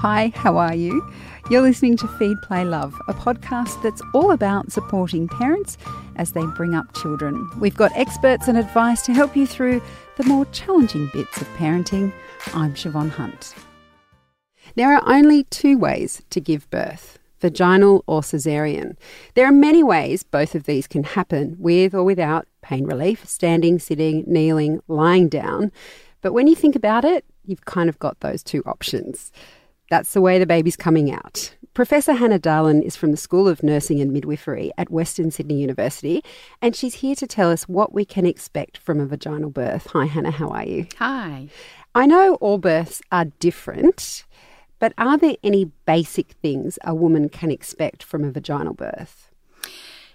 Hi, how are you? You're listening to Feed Play Love, a podcast that's all about supporting parents as they bring up children. We've got experts and advice to help you through the more challenging bits of parenting. I'm Siobhan Hunt. There are only two ways to give birth vaginal or caesarean. There are many ways both of these can happen with or without pain relief, standing, sitting, kneeling, lying down. But when you think about it, you've kind of got those two options. That's the way the baby's coming out. Professor Hannah Dahlen is from the School of Nursing and Midwifery at Western Sydney University, and she's here to tell us what we can expect from a vaginal birth. Hi, Hannah, how are you? Hi. I know all births are different, but are there any basic things a woman can expect from a vaginal birth?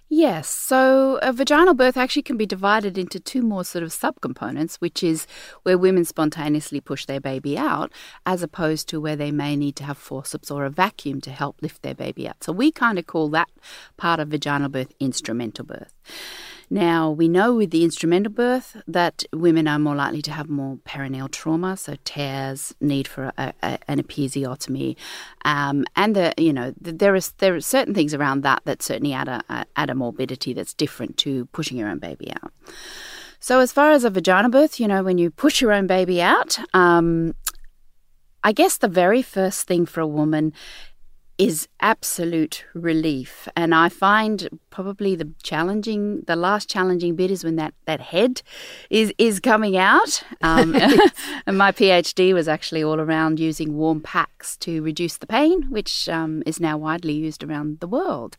Yes, so a vaginal birth actually can be divided into two more sort of subcomponents, which is where women spontaneously push their baby out, as opposed to where they may need to have forceps or a vacuum to help lift their baby out. So we kind of call that part of vaginal birth instrumental birth. Now, we know with the instrumental birth that women are more likely to have more perineal trauma, so tears, need for a, a, an episiotomy, um, and the, you know there is there are certain things around that that certainly add a add a morbidity that's different to pushing your own baby out. So, as far as a vaginal birth, you know, when you push your own baby out, um, I guess the very first thing for a woman is absolute relief. And I find probably the challenging, the last challenging bit is when that, that head is, is coming out. Um, and my PhD was actually all around using warm packs to reduce the pain, which um, is now widely used around the world.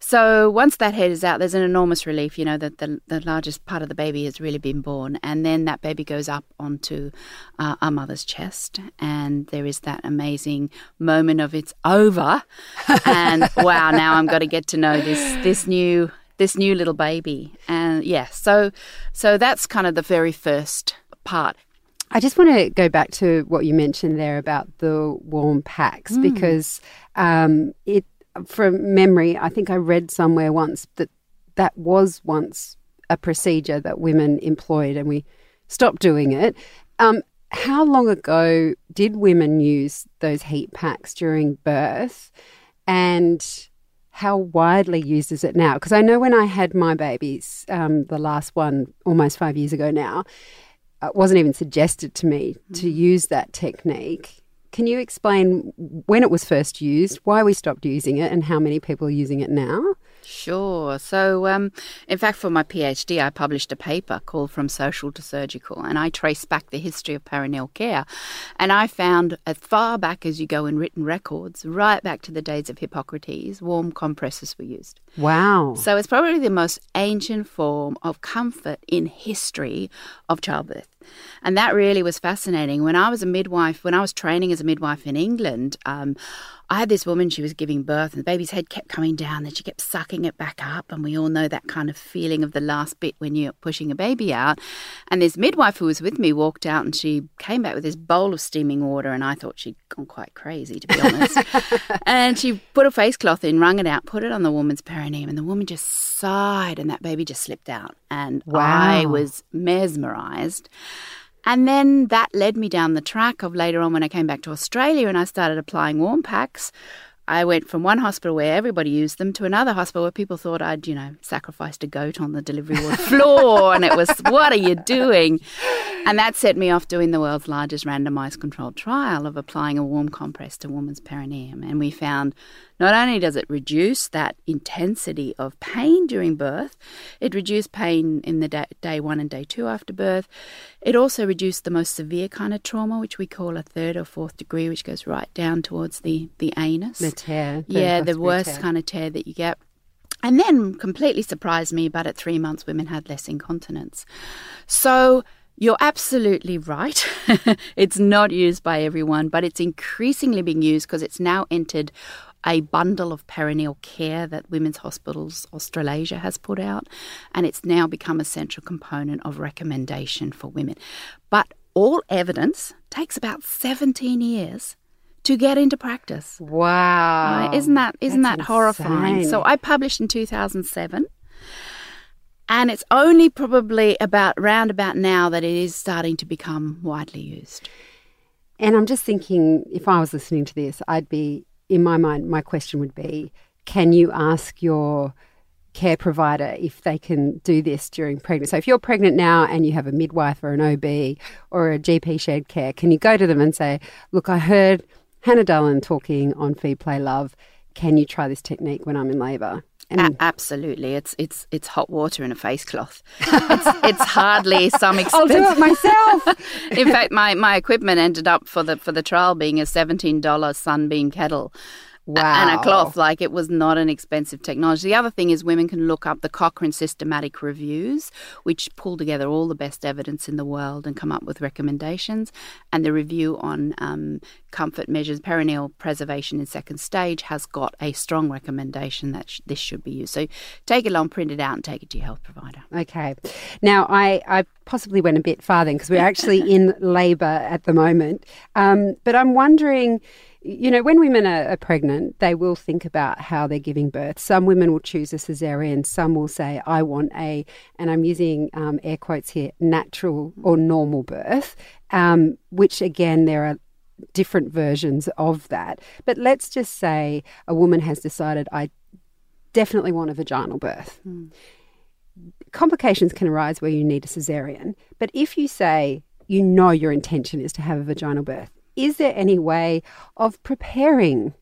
So once that head is out, there's an enormous relief, you know, that the, the largest part of the baby has really been born. And then that baby goes up onto uh, our mother's chest. And there is that amazing moment of it's over. And wow, now I'm going to get to know this, this new this new little baby and yeah so so that's kind of the very first part I just want to go back to what you mentioned there about the warm packs mm. because um, it from memory, I think I read somewhere once that that was once a procedure that women employed, and we stopped doing it. Um, how long ago did women use those heat packs during birth, and how widely used is it now? Because I know when I had my babies, um, the last one almost five years ago now, it wasn't even suggested to me to mm. use that technique. Can you explain when it was first used, why we stopped using it, and how many people are using it now? Sure. So, um, in fact, for my PhD, I published a paper called From Social to Surgical, and I traced back the history of perineal care. And I found as far back as you go in written records, right back to the days of Hippocrates, warm compresses were used. Wow. So, it's probably the most ancient form of comfort in history of childbirth. And that really was fascinating. When I was a midwife, when I was training as a midwife in England, um, I had this woman, she was giving birth, and the baby's head kept coming down, and she kept sucking it back up. And we all know that kind of feeling of the last bit when you're pushing a baby out. And this midwife who was with me walked out and she came back with this bowl of steaming water, and I thought she'd gone quite crazy, to be honest. and she put a face cloth in, wrung it out, put it on the woman's perineum, and the woman just sighed, and that baby just slipped out. And wow. I was mesmerized. And then that led me down the track of later on when I came back to Australia and I started applying warm packs. I went from one hospital where everybody used them to another hospital where people thought I'd, you know, sacrificed a goat on the delivery ward floor. and it was, what are you doing? And that set me off doing the world's largest randomized controlled trial of applying a warm compress to woman's perineum. And we found not only does it reduce that intensity of pain during birth, it reduced pain in the day, day one and day two after birth. It also reduced the most severe kind of trauma, which we call a third or fourth degree, which goes right down towards the, the anus. The tear. yeah, the worst tear. kind of tear that you get. And then completely surprised me, but at three months, women had less incontinence. So you're absolutely right. it's not used by everyone, but it's increasingly being used because it's now entered a bundle of perineal care that Women's Hospitals Australasia has put out, and it's now become a central component of recommendation for women. But all evidence takes about 17 years to get into practice. Wow. Right? Isn't that isn't That's that horrifying? Insane. So I published in 2007 and it's only probably about round about now that it is starting to become widely used. And I'm just thinking, if I was listening to this, I'd be, in my mind, my question would be can you ask your care provider if they can do this during pregnancy? So if you're pregnant now and you have a midwife or an OB or a GP shared care, can you go to them and say, look, I heard Hannah Dahlen talking on Feed Play Love. Can you try this technique when I'm in labour? A- absolutely, it's it's it's hot water in a face cloth. It's, it's hardly some expensive. I'll do it myself. in fact, my, my equipment ended up for the for the trial being a seventeen dollar Sunbeam kettle. Wow. And a cloth, like it was not an expensive technology. The other thing is women can look up the Cochrane Systematic Reviews, which pull together all the best evidence in the world and come up with recommendations. And the review on um, comfort measures, perineal preservation in second stage, has got a strong recommendation that sh- this should be used. So take it along, print it out, and take it to your health provider. Okay. Now, I, I possibly went a bit farther because we're actually in labour at the moment. Um, but I'm wondering you know, when women are, are, pregnant, they will think about how they're giving birth. Some women will choose a cesarean. Some will say, I want a, and I'm using um, air quotes here, natural or normal birth, um, which again, there are different versions of that. But let's just say a woman has decided, I definitely want a vaginal birth. Mm. Complications can arise where you need a cesarean. But if you say, you know your intention is to have a vaginal birth, is there any way of preparing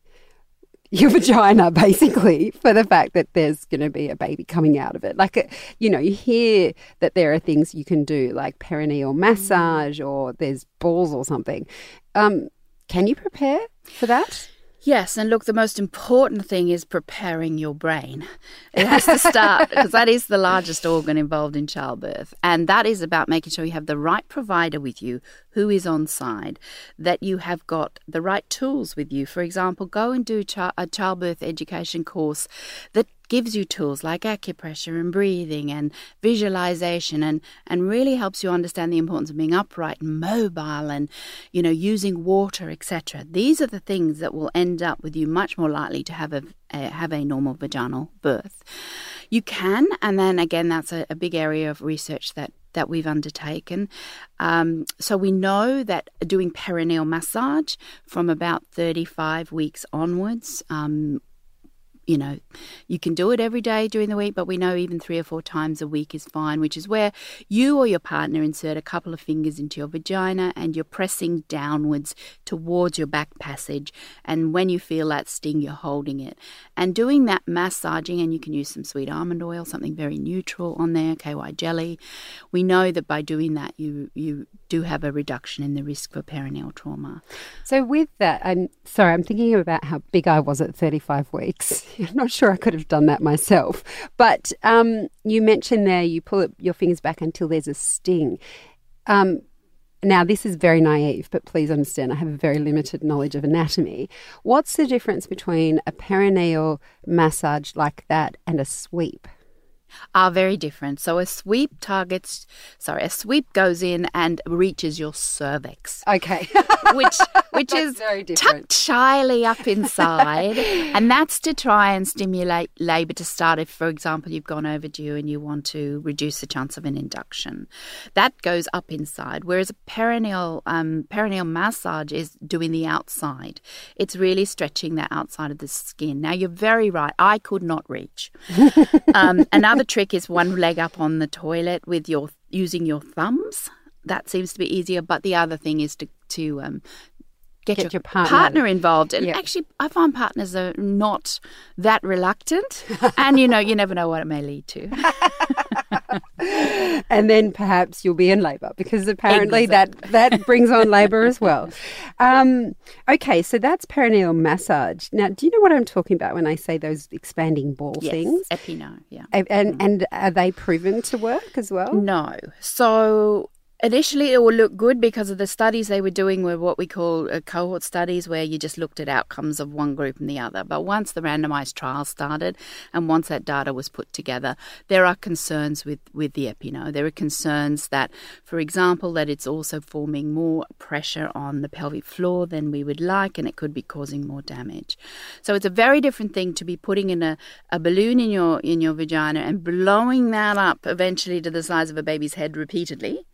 your vagina basically for the fact that there's going to be a baby coming out of it. Like, uh, you know, you hear that there are things you can do like perineal massage or there's balls or something. Um, can you prepare for that? Yes, and look, the most important thing is preparing your brain. It has to start because that is the largest organ involved in childbirth. And that is about making sure you have the right provider with you who is on side, that you have got the right tools with you. For example, go and do a childbirth education course that gives you tools like acupressure and breathing and visualization and, and really helps you understand the importance of being upright and mobile and, you know, using water, etc. These are the things that will end up with you much more likely to have a, a have a normal vaginal birth. You can, and then again, that's a, a big area of research that that we've undertaken. Um, so we know that doing perineal massage from about 35 weeks onwards um, you know, you can do it every day during the week, but we know even three or four times a week is fine, which is where you or your partner insert a couple of fingers into your vagina and you're pressing downwards towards your back passage. And when you feel that sting, you're holding it. And doing that massaging, and you can use some sweet almond oil, something very neutral on there, KY jelly. We know that by doing that, you, you do have a reduction in the risk for perineal trauma. So, with that, I'm sorry, I'm thinking about how big I was at 35 weeks. I'm not sure I could have done that myself. But um, you mentioned there you pull your fingers back until there's a sting. Um, now, this is very naive, but please understand I have a very limited knowledge of anatomy. What's the difference between a perineal massage like that and a sweep? Are very different. So a sweep targets, sorry, a sweep goes in and reaches your cervix. Okay. which which is tucked shyly up inside, and that's to try and stimulate labour to start. If, for example, you've gone overdue and you want to reduce the chance of an induction, that goes up inside. Whereas a perineal um, perineal massage is doing the outside. It's really stretching the outside of the skin. Now you're very right. I could not reach. Um, another Another trick is one leg up on the toilet with your using your thumbs. That seems to be easier. But the other thing is to to um, get, get, your, your partner. partner. involved. And yep. actually, I find partners are not that reluctant. and you know, you never know what it may lead to. and then perhaps you'll be in labour because apparently exactly. that that brings on labour as well. Um, okay, so that's perineal massage. Now, do you know what I'm talking about when I say those expanding ball yes, things? Epi-No, yeah. And, and, mm. and are they proven to work as well? No. So Initially, it will look good because of the studies they were doing were what we call uh, cohort studies, where you just looked at outcomes of one group and the other. But once the randomized trial started and once that data was put together, there are concerns with, with the Epi-No. There are concerns that, for example, that it's also forming more pressure on the pelvic floor than we would like, and it could be causing more damage. So it's a very different thing to be putting in a, a balloon in your in your vagina and blowing that up eventually to the size of a baby's head repeatedly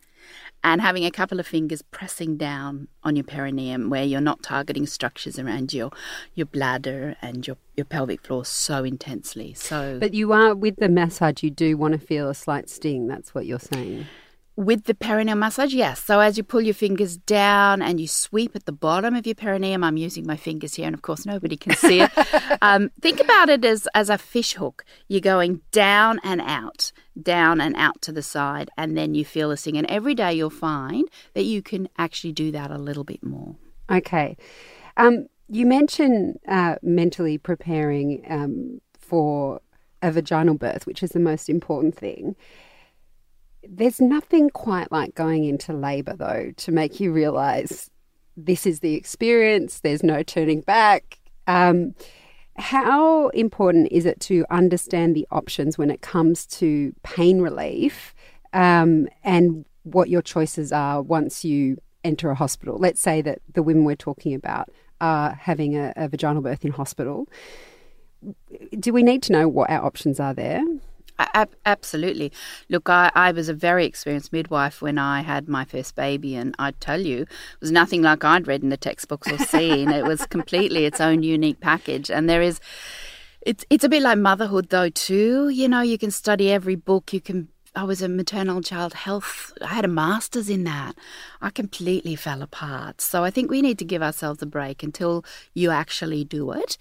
and having a couple of fingers pressing down on your perineum where you're not targeting structures around your your bladder and your your pelvic floor so intensely. So But you are with the massage you do want to feel a slight sting, that's what you're saying. With the perineal massage, yes. So as you pull your fingers down and you sweep at the bottom of your perineum, I'm using my fingers here, and of course nobody can see it. um, think about it as as a fish hook. You're going down and out, down and out to the side, and then you feel this thing. And every day you'll find that you can actually do that a little bit more. Okay. Um, you mentioned uh, mentally preparing um, for a vaginal birth, which is the most important thing. There's nothing quite like going into labour, though, to make you realise this is the experience, there's no turning back. Um, how important is it to understand the options when it comes to pain relief um, and what your choices are once you enter a hospital? Let's say that the women we're talking about are having a, a vaginal birth in hospital. Do we need to know what our options are there? Absolutely. Look, I, I was a very experienced midwife when I had my first baby, and I tell you, it was nothing like I'd read in the textbooks or seen. it was completely its own unique package, and there is. It's it's a bit like motherhood though too. You know, you can study every book. You can. I was a maternal child health. I had a master's in that. I completely fell apart. So I think we need to give ourselves a break until you actually do it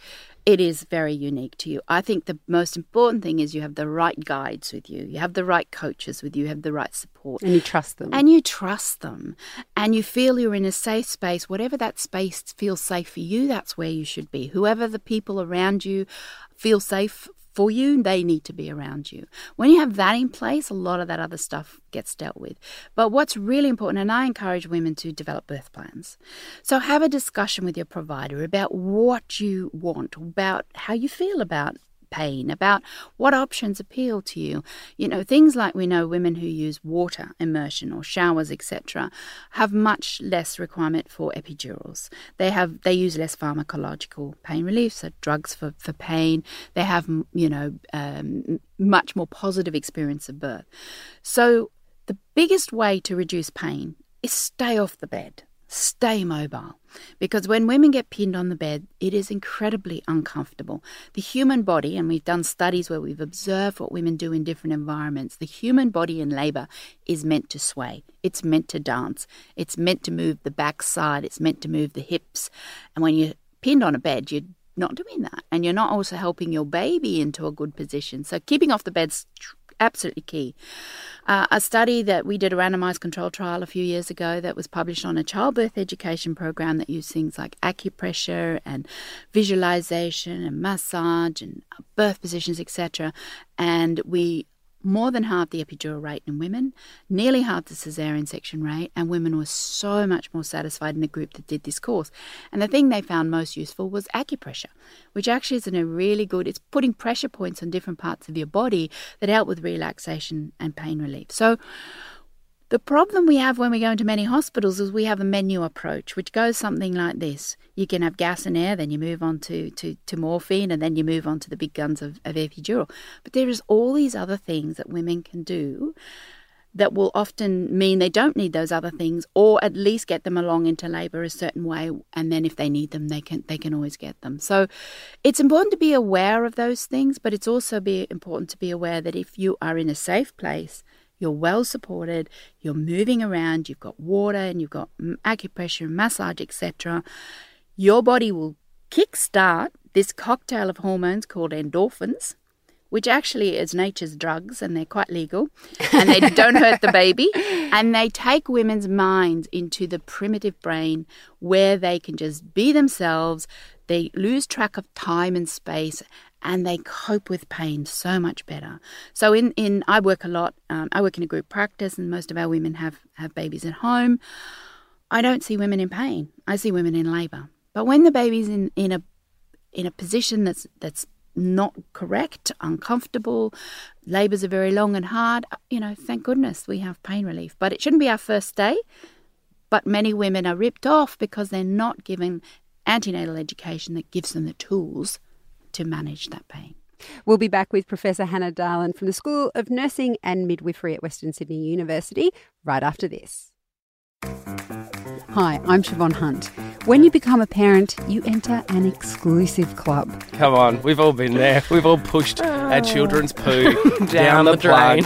it is very unique to you. I think the most important thing is you have the right guides with you, you have the right coaches with you, you have the right support. And you trust them. And you trust them. And you feel you're in a safe space. Whatever that space feels safe for you, that's where you should be. Whoever the people around you feel safe for you, they need to be around you. When you have that in place, a lot of that other stuff gets dealt with. But what's really important, and I encourage women to develop birth plans. So have a discussion with your provider about what you want, about how you feel about pain, about what options appeal to you. You know, things like we know women who use water immersion or showers, etc., have much less requirement for epidurals. They have they use less pharmacological pain relief, so drugs for, for pain. They have you know um, much more positive experience of birth. So the biggest way to reduce pain is stay off the bed stay mobile. Because when women get pinned on the bed, it is incredibly uncomfortable. The human body, and we've done studies where we've observed what women do in different environments, the human body in labor is meant to sway. It's meant to dance. It's meant to move the backside. It's meant to move the hips. And when you're pinned on a bed, you're not doing that. And you're not also helping your baby into a good position. So keeping off the bed's absolutely key. Uh, a study that we did a randomized control trial a few years ago that was published on a childbirth education program that used things like acupressure and visualization and massage and birth positions, etc. And we more than half the epidural rate in women, nearly half the cesarean section rate, and women were so much more satisfied in the group that did this course. And the thing they found most useful was acupressure, which actually is a really good, it's putting pressure points on different parts of your body that help with relaxation and pain relief. So the problem we have when we go into many hospitals is we have a menu approach, which goes something like this. You can have gas and air, then you move on to, to, to morphine, and then you move on to the big guns of, of epidural. But there is all these other things that women can do that will often mean they don't need those other things or at least get them along into labor a certain way and then if they need them they can they can always get them so it's important to be aware of those things but it's also be important to be aware that if you are in a safe place you're well supported, you're moving around, you've got water and you've got acupressure and massage, etc. Your body will kickstart this cocktail of hormones called endorphins, which actually is nature's drugs and they're quite legal and they don't hurt the baby. And they take women's minds into the primitive brain where they can just be themselves. They lose track of time and space and they cope with pain so much better. So in, in I work a lot. Um, I work in a group practice, and most of our women have have babies at home. I don't see women in pain. I see women in labour. But when the baby's in, in a in a position that's that's not correct, uncomfortable, labours are very long and hard, you know, thank goodness we have pain relief. But it shouldn't be our first day. But many women are ripped off because they're not given antenatal education that gives them the tools to manage that pain. We'll be back with Professor Hannah Dahlen from the School of Nursing and Midwifery at Western Sydney University right after this. Hi, I'm Siobhan Hunt. When you become a parent, you enter an exclusive club. Come on, we've all been there. We've all pushed our children's poo down, the the, drain.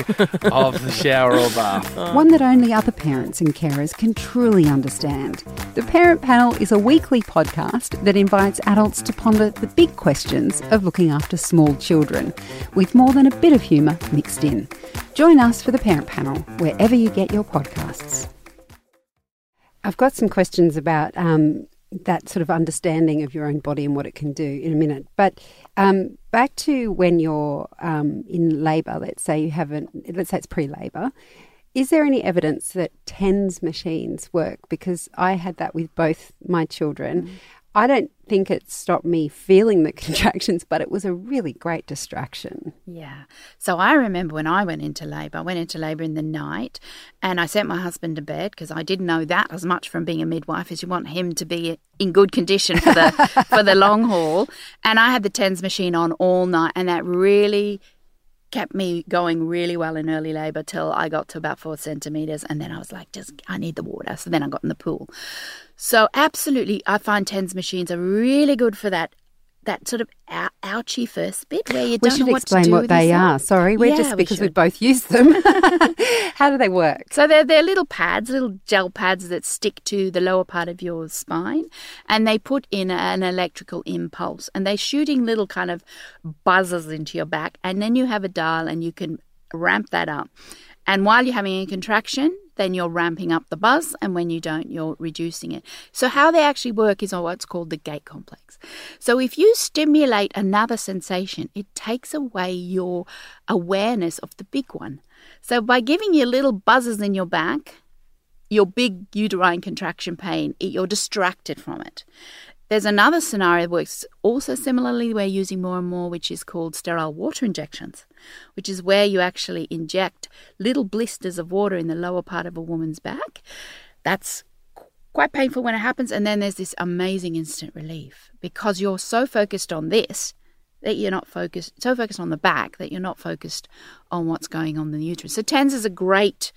of the shower or bath. One that only other parents and carers can truly understand. The Parent Panel is a weekly podcast that invites adults to ponder the big questions of looking after small children, with more than a bit of humour mixed in. Join us for the Parent Panel wherever you get your podcasts. I've got some questions about um, that sort of understanding of your own body and what it can do in a minute. But um, back to when you're um, in labour, let's say you haven't, let's say it's pre labour. Is there any evidence that TENS machines work? Because I had that with both my children. I don't think it stopped me feeling the contractions, but it was a really great distraction. Yeah. So I remember when I went into labour, I went into labour in the night and I sent my husband to bed because I didn't know that as much from being a midwife as you want him to be in good condition for the for the long haul. And I had the TENS machine on all night and that really kept me going really well in early labour till I got to about four centimetres and then I was like, just I need the water. So then I got in the pool. So absolutely I find TENS machines are really good for that that sort of ou- ouchy first bit where you We don't should know what explain to do what they yourself. are. Sorry, we're Yeah, just because we should. both use them. How do they work? So they're, they're little pads, little gel pads that stick to the lower part of your spine, and they put in an electrical impulse, and they're shooting little kind of buzzes into your back, and then you have a dial, and you can ramp that up. And while you're having a contraction, then you're ramping up the buzz, and when you don't, you're reducing it. So how they actually work is on what's called the gate complex. So if you stimulate another sensation, it takes away your awareness of the big one. So by giving you little buzzes in your back, your big uterine contraction pain, you're distracted from it. There's another scenario that works also similarly, we're using more and more, which is called sterile water injections, which is where you actually inject little blisters of water in the lower part of a woman's back. That's quite painful when it happens. And then there's this amazing instant relief because you're so focused on this that you're not focused, so focused on the back that you're not focused on what's going on in the uterus. So TENS is a great,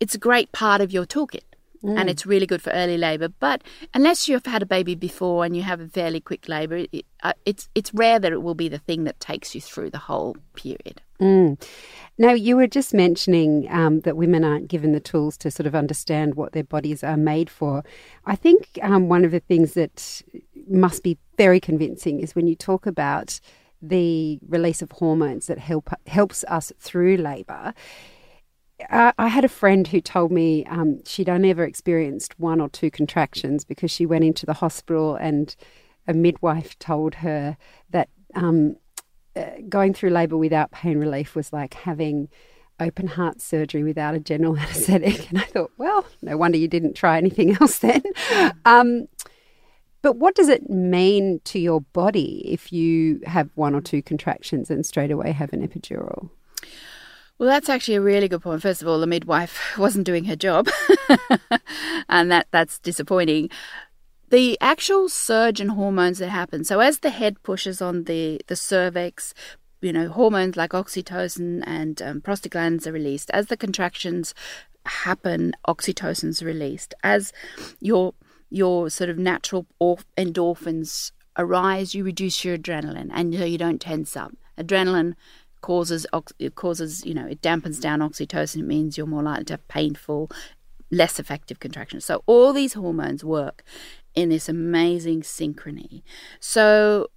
it's a great part of your toolkit. And it's really good for early labour, but unless you've had a baby before and you have a fairly quick labour, it, uh, it's it's rare that it will be the thing that takes you through the whole period. Mm. Now, you were just mentioning um, that women aren't given the tools to sort of understand what their bodies are made for. I think um, one of the things that must be very convincing is when you talk about the release of hormones that help helps us through labour. I had a friend who told me um, she'd only ever experienced one or two contractions because she went into the hospital and a midwife told her that um, uh, going through labour without pain relief was like having open heart surgery without a general anaesthetic. And I thought, well, no wonder you didn't try anything else then. Um, but what does it mean to your body if you have one or two contractions and straight away have an epidural? Well, that's actually a really good point. First of all, the midwife wasn't doing her job, and that that's disappointing. The actual surge in hormones that happen. So as the head pushes on the the cervix, you know, hormones like oxytocin and um, prostaglandins are released. As the contractions happen, oxytocin's released. As your your sort of natural endorphins arise, you reduce your adrenaline, and so you don't tense up. Adrenaline causes it causes you know it dampens down oxytocin. It means you're more likely to have painful, less effective contractions. So all these hormones work in this amazing synchrony. So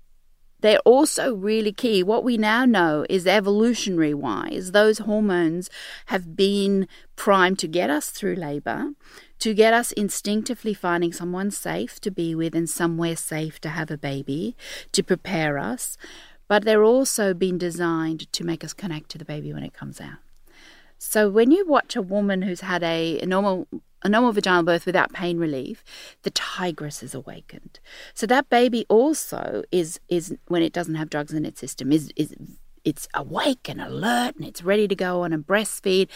they're also really key. What we now know is evolutionary wise, those hormones have been primed to get us through labor, to get us instinctively finding someone safe to be with and somewhere safe to have a baby, to prepare us. But they're also been designed to make us connect to the baby when it comes out. So when you watch a woman who's had a, a normal a normal vaginal birth without pain relief, the tigress is awakened. So that baby also is is when it doesn't have drugs in its system is is it's awake and alert and it's ready to go on and breastfeed.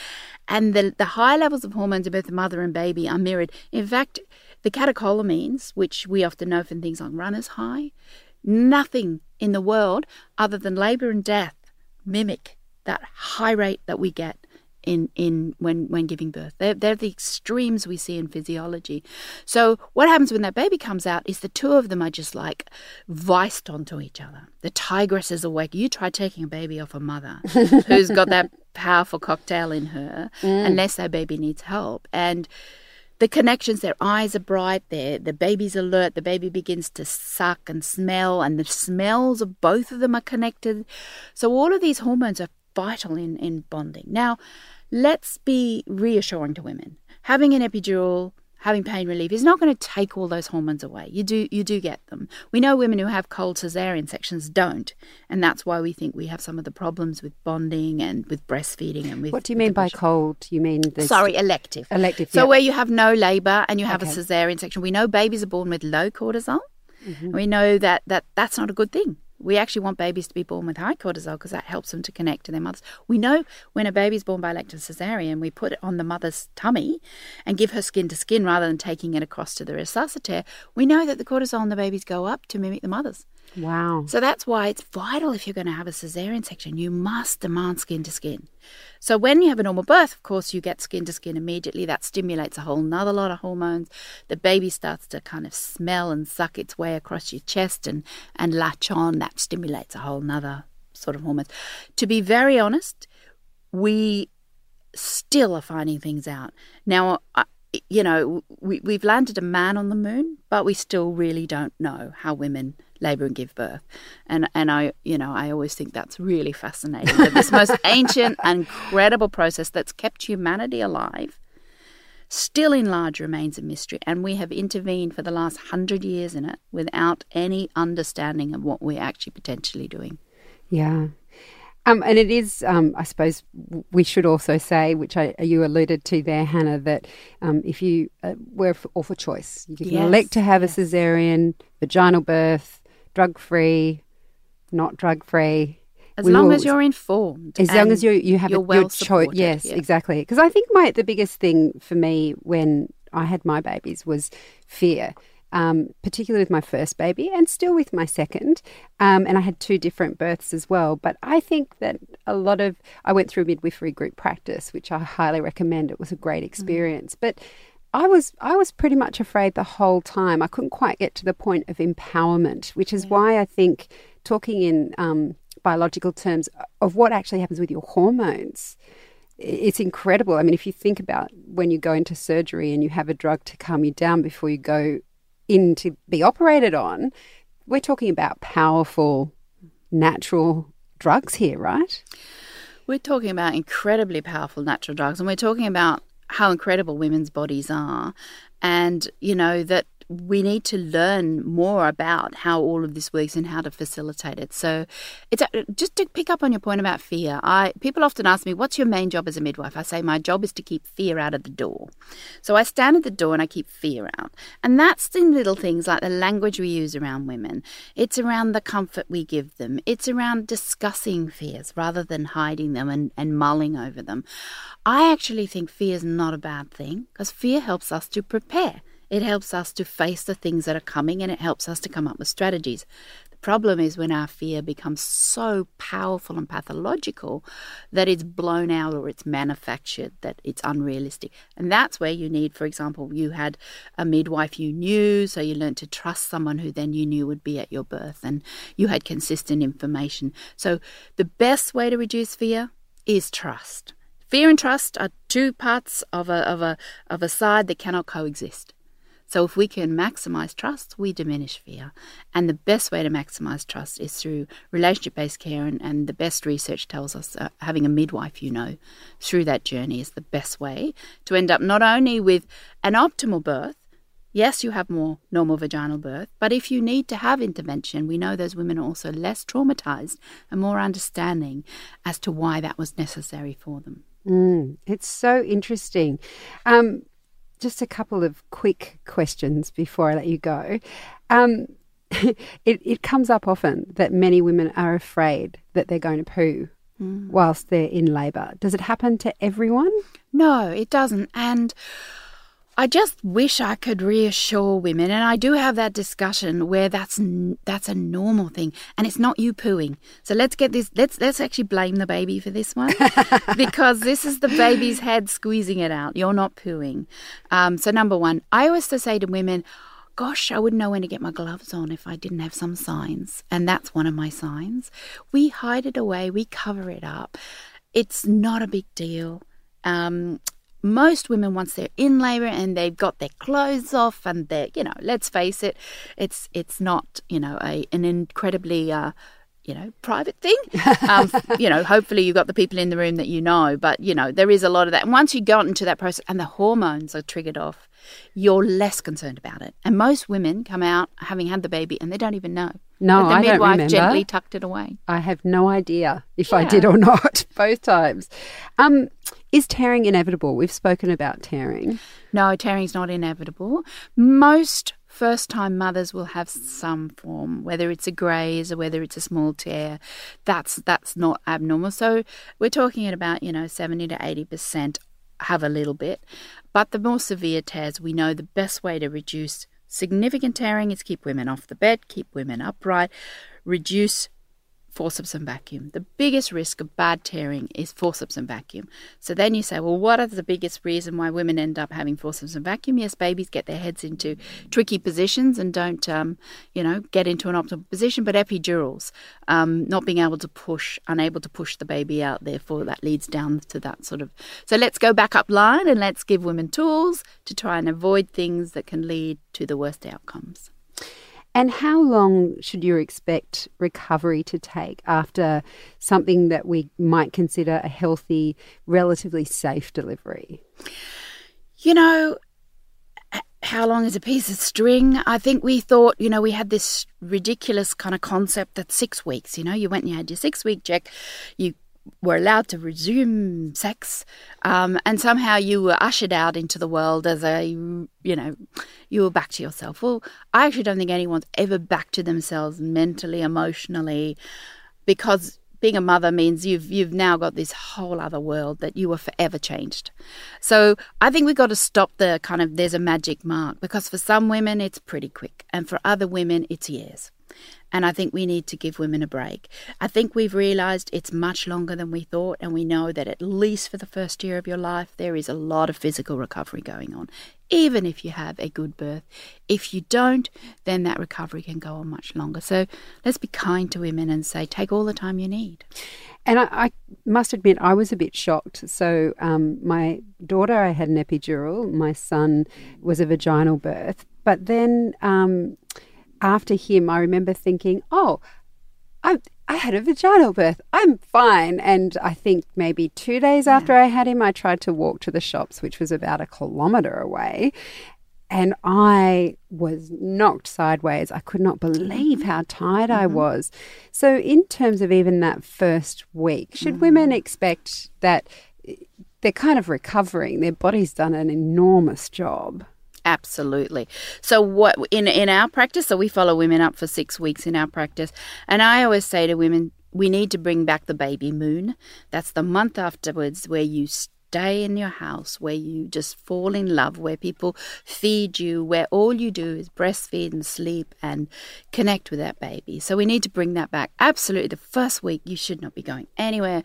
And the the high levels of hormones in both the mother and baby are mirrored. In fact, the catecholamines, which we often know from things like runner's high, nothing in the world other than labour and death mimic that high rate that we get in, in when, when giving birth. They're, they're the extremes we see in physiology. So what happens when that baby comes out is the two of them are just like viced onto each other. The tigress is awake. You try taking a baby off a mother who's got that powerful cocktail in her, mm. unless that baby needs help. And the connections, their eyes are bright, their, the baby's alert, the baby begins to suck and smell, and the smells of both of them are connected. So, all of these hormones are vital in, in bonding. Now, let's be reassuring to women. Having an epidural having pain relief is not going to take all those hormones away. You do you do get them. We know women who have cold cesarean sections don't, and that's why we think we have some of the problems with bonding and with breastfeeding and with. What do you mean by cold? You mean the sorry elective? Elective. So where you have no labour and you have okay. a cesarean section, we know babies are born with low cortisol. Mm-hmm. We know that, that that's not a good thing. We actually want babies to be born with high cortisol because that helps them to connect to their mothers. We know when a baby's born by elective cesarean, we put it on the mother's tummy and give her skin to skin rather than taking it across to the resuscitator. We know that the cortisol in the babies go up to mimic the mother's. Wow. So that's why it's vital if you're going to have a cesarean section, you must demand skin to skin. So when you have a normal birth, of course, you get skin to skin immediately. That stimulates a whole nother lot of hormones. The baby starts to kind of smell and suck its way across your chest and, and latch on. That stimulates a whole nother sort of hormones. To be very honest, we still are finding things out. Now, you know, we, we've landed a man on the moon, but we still really don't know how women labour and give birth. And and I, you know, I always think that's really fascinating. That this most ancient and incredible process that's kept humanity alive still in large remains a mystery. And we have intervened for the last hundred years in it without any understanding of what we're actually potentially doing. Yeah. Um, and it is, um, I suppose, we should also say, which I, you alluded to there, Hannah, that um, if you uh, were all for choice, you can yes. elect to have yes. a cesarean, vaginal birth, drug free, not drug free. As we long will, as you're informed. As long as you you have a, well your choice. Yes, yeah. exactly. Because I think my the biggest thing for me when I had my babies was fear um, particularly with my first baby and still with my second. Um, and I had two different births as well. But I think that a lot of, I went through midwifery group practice, which I highly recommend. It was a great mm. experience. Mm. But I was I was pretty much afraid the whole time. I couldn't quite get to the point of empowerment, which is yeah. why I think talking in um, biological terms of what actually happens with your hormones it's incredible. I mean, if you think about when you go into surgery and you have a drug to calm you down before you go in to be operated on, we're talking about powerful natural drugs here, right? We're talking about incredibly powerful natural drugs, and we're talking about how incredible women's bodies are, and you know that we need to learn more about how all of this works and how to facilitate it. So, it's just to pick up on your point about fear. I people often ask me, "What's your main job as a midwife?" I say, "My job is to keep fear out of the door." So I stand at the door and I keep fear out, and that's in little things like the language we use around women. It's around the comfort we give them. It's around discussing fears rather than hiding them and, and mulling over them. I actually think fear is not a bad thing because fear helps us to prepare. It helps us to face the things that are coming and it helps us to come up with strategies. The problem is when our fear becomes so powerful and pathological that it's blown out or it's manufactured, that it's unrealistic. And that's where you need, for example, you had a midwife you knew, so you learned to trust someone who then you knew would be at your birth and you had consistent information. So the best way to reduce fear is trust. Fear and trust are two parts of a, of a, of a side that cannot coexist. So if we can maximize trust, we diminish fear. And the best way to maximize trust is through relationship based care. And, and, the best research tells us uh, having a midwife you know through that journey is the best way to end up not only with an optimal birth. Yes, you have more normal vaginal birth, but if you need to have intervention, we know those women are also less traumatized and more understanding as to why that was necessary for them. Mm, it's so interesting. Um, just a couple of quick questions before I let you go. Um, it, it comes up often that many women are afraid that they're going to poo mm. whilst they're in labour. Does it happen to everyone? No, it doesn't. And I just wish I could reassure women, and I do have that discussion where that's that's a normal thing, and it's not you pooing. So let's get this. Let's let's actually blame the baby for this one, because this is the baby's head squeezing it out. You're not pooing. Um, so number one, I always say to women, "Gosh, I wouldn't know when to get my gloves on if I didn't have some signs," and that's one of my signs. We hide it away. We cover it up. It's not a big deal. Um, most women once they're in labor and they've got their clothes off and they're you know let's face it it's it's not you know a an incredibly uh, you know private thing um, you know hopefully you've got the people in the room that you know but you know there is a lot of that and once you go into that process and the hormones are triggered off you're less concerned about it and most women come out having had the baby and they don't even know no, the I midwife don't remember. gently tucked it away. I have no idea if I did or not, both times. Um, is tearing inevitable? We've spoken about tearing. No, tearing's not inevitable. Most first time mothers will have some form, whether it's a graze or whether it's a small tear. That's that's not abnormal. So we're talking about, you know, 70 to 80% have a little bit. But the more severe tears, we know the best way to reduce significant tearing is keep women off the bed, keep women upright, reduce forceps and vacuum. The biggest risk of bad tearing is forceps and vacuum. So then you say, well, what are the biggest reason why women end up having forceps and vacuum? Yes, babies get their heads into tricky positions and don't, um, you know, get into an optimal position. But epidurals, um, not being able to push, unable to push the baby out, therefore that leads down to that sort of. So let's go back up line and let's give women tools to try and avoid things that can lead to the worst outcomes. And how long should you expect recovery to take after something that we might consider a healthy, relatively safe delivery? You know, how long is a piece of string? I think we thought, you know, we had this ridiculous kind of concept that six weeks, you know, you went and you had your six week check, you were allowed to resume sex, um, and somehow you were ushered out into the world as a, you know, you were back to yourself. Well, I actually don't think anyone's ever back to themselves mentally, emotionally, because being a mother means you've you've now got this whole other world that you were forever changed. So I think we've got to stop the kind of there's a magic mark because for some women it's pretty quick and for other women it's years. And I think we need to give women a break. I think we've realized it's much longer than we thought, and we know that at least for the first year of your life, there is a lot of physical recovery going on, even if you have a good birth. If you don't, then that recovery can go on much longer. So let's be kind to women and say, take all the time you need. And I, I must admit, I was a bit shocked. So, um, my daughter, I had an epidural. My son was a vaginal birth. But then um, after him, I remember thinking, oh, I, I had a vaginal birth. I'm fine. And I think maybe two days after I had him, I tried to walk to the shops, which was about a kilometre away. And I was knocked sideways. I could not believe mm-hmm. how tired I mm-hmm. was. So, in terms of even that first week, should mm. women expect that they're kind of recovering? Their body's done an enormous job. Absolutely. So what in in our practice, so we follow women up for 6 weeks in our practice, and I always say to women we need to bring back the baby moon. That's the month afterwards where you stay in your house, where you just fall in love, where people feed you, where all you do is breastfeed and sleep and connect with that baby. So we need to bring that back. Absolutely. The first week, you should not be going anywhere.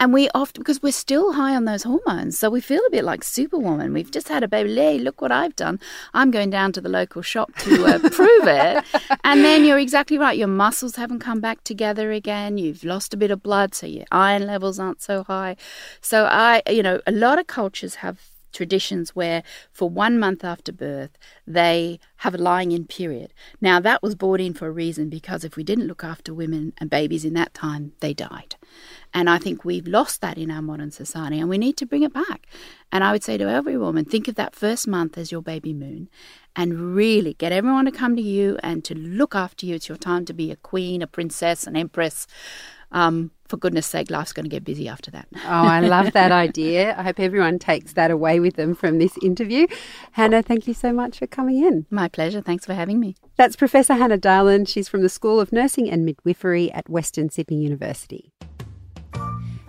And we often, because we're still high on those hormones, so we feel a bit like Superwoman. We've just had a baby. Hey, look what I've done. I'm going down to the local shop to uh, prove it. And then you're exactly right. Your muscles haven't come back together again. You've lost a bit of blood, so your iron levels aren't so high. So I, you know, a lot of cultures have traditions where for one month after birth they have a lying in period. Now that was brought in for a reason because if we didn't look after women and babies in that time, they died. And I think we've lost that in our modern society and we need to bring it back. And I would say to every woman, think of that first month as your baby moon and really get everyone to come to you and to look after you. It's your time to be a queen, a princess, an empress. Um, for goodness sake, life's going to get busy after that. Oh, I love that idea. I hope everyone takes that away with them from this interview. Hannah, thank you so much for coming in. My pleasure. Thanks for having me. That's Professor Hannah Dahlen. She's from the School of Nursing and Midwifery at Western Sydney University.